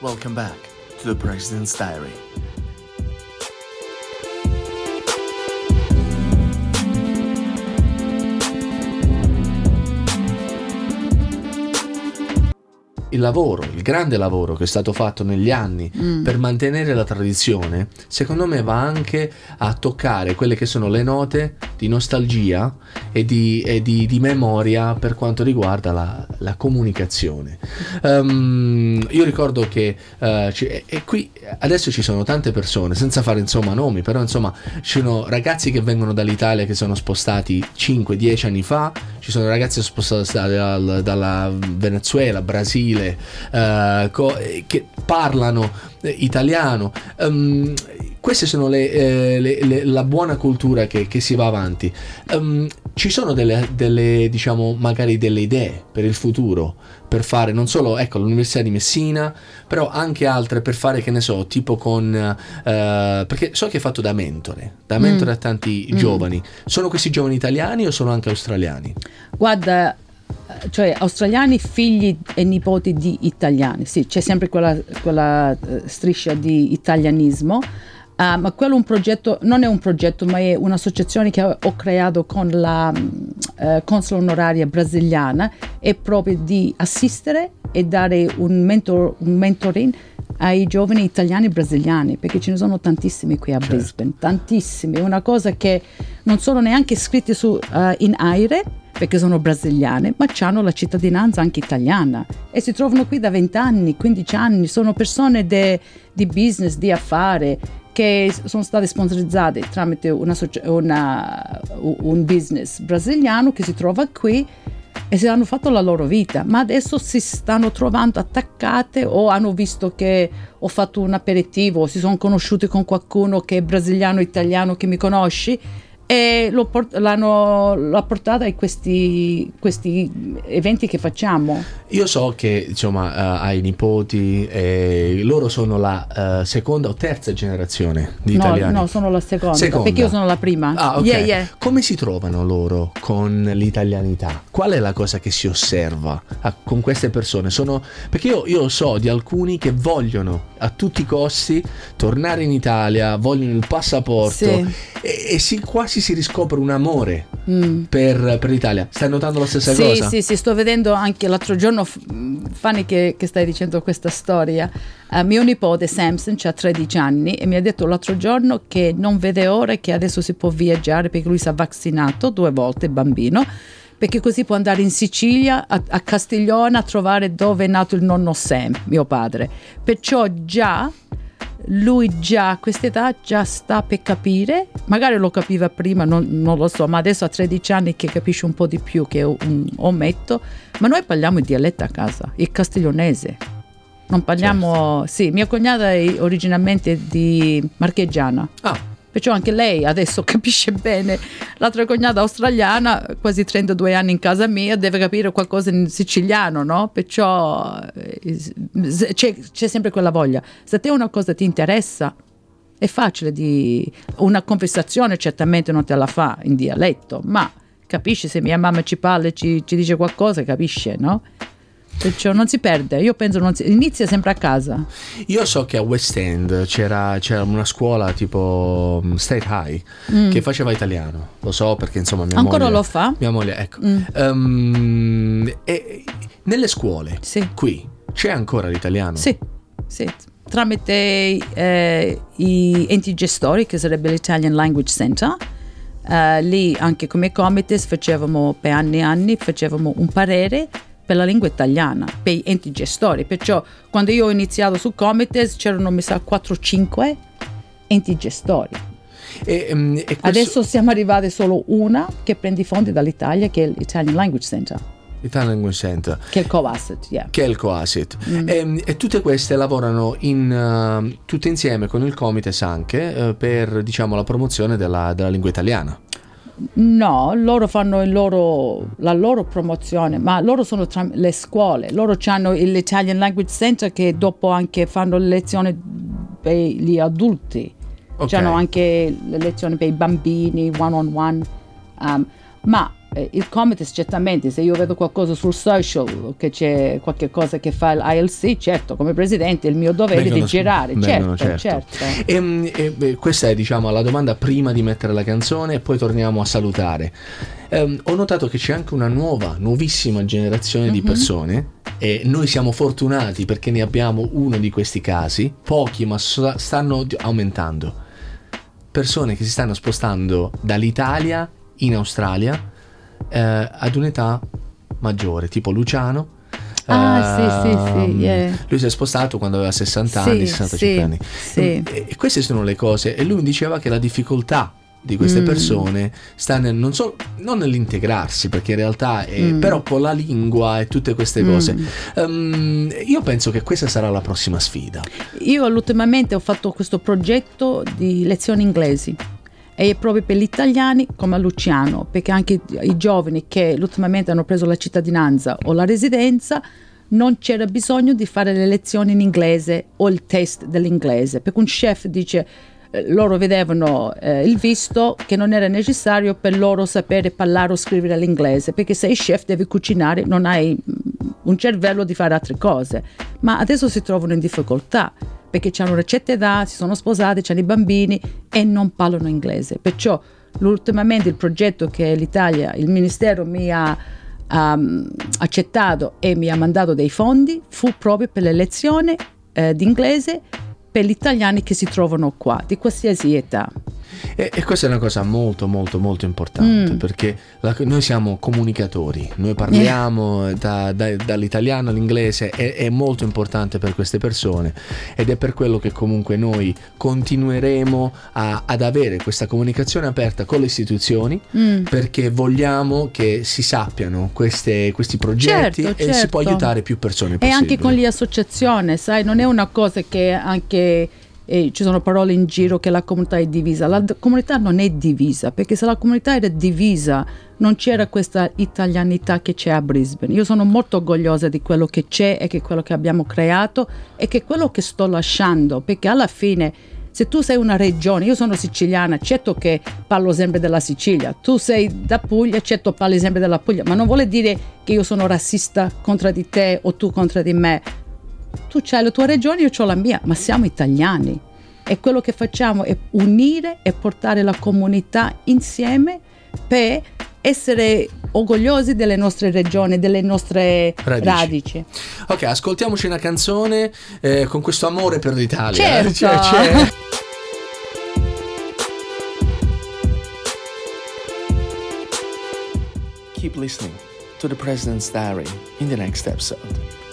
Welcome back to the President's Diary. Il lavoro, il grande lavoro che è stato fatto negli anni mm. per mantenere la tradizione, secondo me va anche a toccare quelle che sono le note di nostalgia e di, e di, di memoria per quanto riguarda la, la comunicazione. Um, io ricordo che uh, ci, e, e, qui adesso ci sono tante persone, senza fare insomma nomi, però insomma ci sono ragazzi che vengono dall'Italia che sono spostati 5-10 anni fa, ci sono ragazzi spostati dal, dalla Venezuela, Brasile, uh, co- che parlano eh, italiano. Um, queste sono le, eh, le, le, la buona cultura che, che si va avanti. Um, ci sono delle, delle, diciamo, magari delle idee per il futuro, per fare non solo, ecco, l'Università di Messina, però anche altre per fare, che ne so, tipo con... Uh, perché so che è fatto da mentore, da mentore mm. a tanti mm. giovani. Sono questi giovani italiani o sono anche australiani? Guarda, cioè australiani figli e nipoti di italiani, sì, c'è sempre quella, quella uh, striscia di italianismo, uh, ma quello è un progetto, non è un progetto, ma è un'associazione che ho creato con la uh, consola onoraria brasiliana, è proprio di assistere e dare un, mentor, un mentoring ai giovani italiani brasiliani, perché ce ne sono tantissimi qui a certo. Brisbane, tantissimi, è una cosa che non sono neanche scritti su, uh, in aire, perché sono brasiliane, ma hanno la cittadinanza anche italiana. E si trovano qui da 20 anni, 15 anni, sono persone de, di business, di affari che sono state sponsorizzate tramite una, una, un business brasiliano che si trova qui e si hanno fatto la loro vita, ma adesso si stanno trovando attaccate o hanno visto che ho fatto un aperitivo, si sono conosciuti con qualcuno che è brasiliano italiano che mi conosci e port- l'hanno, l'ho portata a questi, questi, eventi che facciamo. Io so che insomma uh, hai nipoti e loro sono la uh, seconda o terza generazione di no, italiani. No, sono la seconda, seconda, perché io sono la prima. Ah, ok. Yeah, yeah. Come si trovano loro con l'italianità? Qual è la cosa che si osserva a, con queste persone? Sono, perché io, io so di alcuni che vogliono a tutti i costi tornare in Italia, vogliono il passaporto sì. e, e si, quasi si riscopre un amore mm. per, per, l'Italia. Stai notando la stessa sì, cosa? Sì, sì, sto vedendo anche l'altro giorno, Fanny che, che stai dicendo questa storia, uh, mio nipote Samson ha 13 anni e mi ha detto l'altro giorno che non vede ora che adesso si può viaggiare perché lui si è vaccinato due volte, bambino perché così può andare in Sicilia, a, a Castiglione, a trovare dove è nato il nonno Sam, mio padre. Perciò già lui già a quest'età già sta per capire, magari lo capiva prima, non, non, lo so, ma adesso a 13 anni che capisce un po' di più che un ometto, ma noi parliamo il dialetto a casa, il castiglionese. Non parliamo, certo. sì, mia cognata è originalmente di Marchegiana. Ah perciò anche lei adesso capisce bene. L'altra cognata australiana, quasi 32 anni in casa mia, deve capire qualcosa in siciliano, no? Perciò eh, c'è, c'è sempre quella voglia. Se a te una cosa ti interessa, è facile di... Una conversazione certamente non te la fa in dialetto, ma capisci se mia mamma ci parla e ci, ci dice qualcosa, capisce, no? Perciò non si perde, io penso non si, inizia sempre a casa. Io so che a West End c'era, c'era una scuola tipo mm, State High mm. che faceva italiano, lo so perché insomma mia Ancora moglie... lo fa? Mia moglie, ecco. Mm. Um, e nelle scuole, sì. qui, c'è ancora l'italiano? Sì, sì. Tramite eh, i enti gestori, che sarebbe l'Italian Language Center, Uh, lì anche come Comites facevamo per anni e anni facevamo un parere per la lingua italiana, per gli enti gestori. Perciò quando io ho iniziato su Comites c'erano mi sa 4-5 enti gestori. E, um, e questo... Adesso siamo arrivati solo una che prende i fondi dall'Italia, che è l'Italian Language Center. Italian Language Center. Che è il CoAsset, yeah. Che è il CoAsset. Mm. E, e, tutte queste lavorano in, uh, tutte insieme con il Comites anche uh, per diciamo, la promozione della, della lingua italiana. No, loro fanno loro, la loro promozione, ma loro sono tra le scuole, loro hanno l'Italian Language Center che dopo anche fanno le lezioni per gli adulti, okay. hanno anche le lezioni per i bambini, one on one, um, ma eh, il Comites certamente, se io vedo qualcosa sul social, che c'è qualche cosa che fa l'ILC, certo, come presidente è il mio dovere vengono, di girare, vengono, certo, certo. certo. E, ehm, e, e, questa è diciamo la domanda prima di mettere la canzone e poi torniamo a salutare. Um, ho notato che c'è anche una nuova, nuovissima generazione mm-hmm. di mhm. persone e noi siamo fortunati perché ne abbiamo uno di questi casi, pochi ma stanno aumentando. Persone che si stanno spostando dall'Italia in Australia eh, ad un'età maggiore, tipo Luciano. Ah, uh, sì, sì, sì. Ehm, yeah. Lui si è spostato quando aveva 60 sì, anni, 65 sì, anni. Sì. E, e, queste sono le cose. E lui mi diceva che la difficoltà di queste mm. persone sta nel, non, so, non nell'integrarsi, perché in realtà è, mm. però con la lingua e tutte queste cose. Mm. Um, io penso che questa sarà la prossima sfida. Io ultimamente ho fatto questo progetto di lezioni inglesi e proprio per gli italiani come a Luciano, perché anche i giovani che ultimamente hanno preso la cittadinanza o la residenza non c'era bisogno di fare le lezioni in inglese o il test dell'inglese, perché un chef dice eh, loro vedevano eh, il visto che non era necessario per loro sapere parlare o scrivere l'inglese, perché sei chef devi cucinare, non hai mm, un cervello di fare altre cose, ma adesso si trovano in difficoltà perché hanno una certa età, si sono sposati, hanno i bambini e non parlano inglese. Perciò ultimamente il progetto che l'Italia, il Ministero mi ha um, accettato e mi ha mandato dei fondi fu proprio per le lezioni eh, di inglese per gli italiani che si trovano qua, di qualsiasi età. E, e, questa è una cosa molto molto molto importante mm. perché la, noi siamo comunicatori, noi parliamo eh. da, da, dall'italiano all'inglese, è, è, molto importante per queste persone ed è per quello che comunque noi continueremo a, ad avere questa comunicazione aperta con le istituzioni mm. perché vogliamo che si sappiano queste, questi progetti certo, e certo. si può certo. aiutare più persone possibile. E anche con le associazioni, sai, non è una cosa che anche e ci sono parole in giro che la comunità è divisa. La comunità non è divisa, perché se la comunità era divisa non c'era questa italianità che c'è a Brisbane. Io sono molto orgogliosa di quello che c'è e che quello che abbiamo creato e che quello che sto lasciando, perché alla fine se tu sei una regione, io sono siciliana, certo che parlo sempre della Sicilia, tu sei da Puglia, certo parli sempre della Puglia, ma non vuole dire che io sono razzista contro di te o tu contro di me tu c'hai la tua regione, io ho la mia, ma siamo italiani e quello che facciamo è unire e portare la comunità insieme per essere orgogliosi delle nostre regioni, delle nostre radici. radici. Ok, ascoltiamoci una canzone eh, con questo amore per l'Italia. Certo. Cioè, c'è... Keep listening to the President's Diary in the next episode.